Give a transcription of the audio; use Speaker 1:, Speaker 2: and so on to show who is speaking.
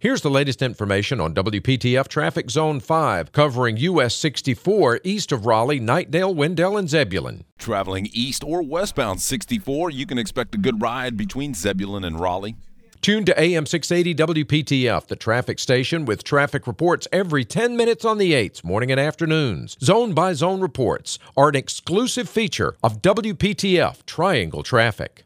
Speaker 1: Here's the latest information on WPTF Traffic Zone 5, covering US 64 east of Raleigh, Knightdale, Wendell, and Zebulon.
Speaker 2: Traveling east or westbound 64, you can expect a good ride between Zebulon and Raleigh.
Speaker 1: Tune to AM 680 WPTF, the traffic station with traffic reports every 10 minutes on the 8s, morning and afternoons. Zone by zone reports are an exclusive feature of WPTF Triangle Traffic.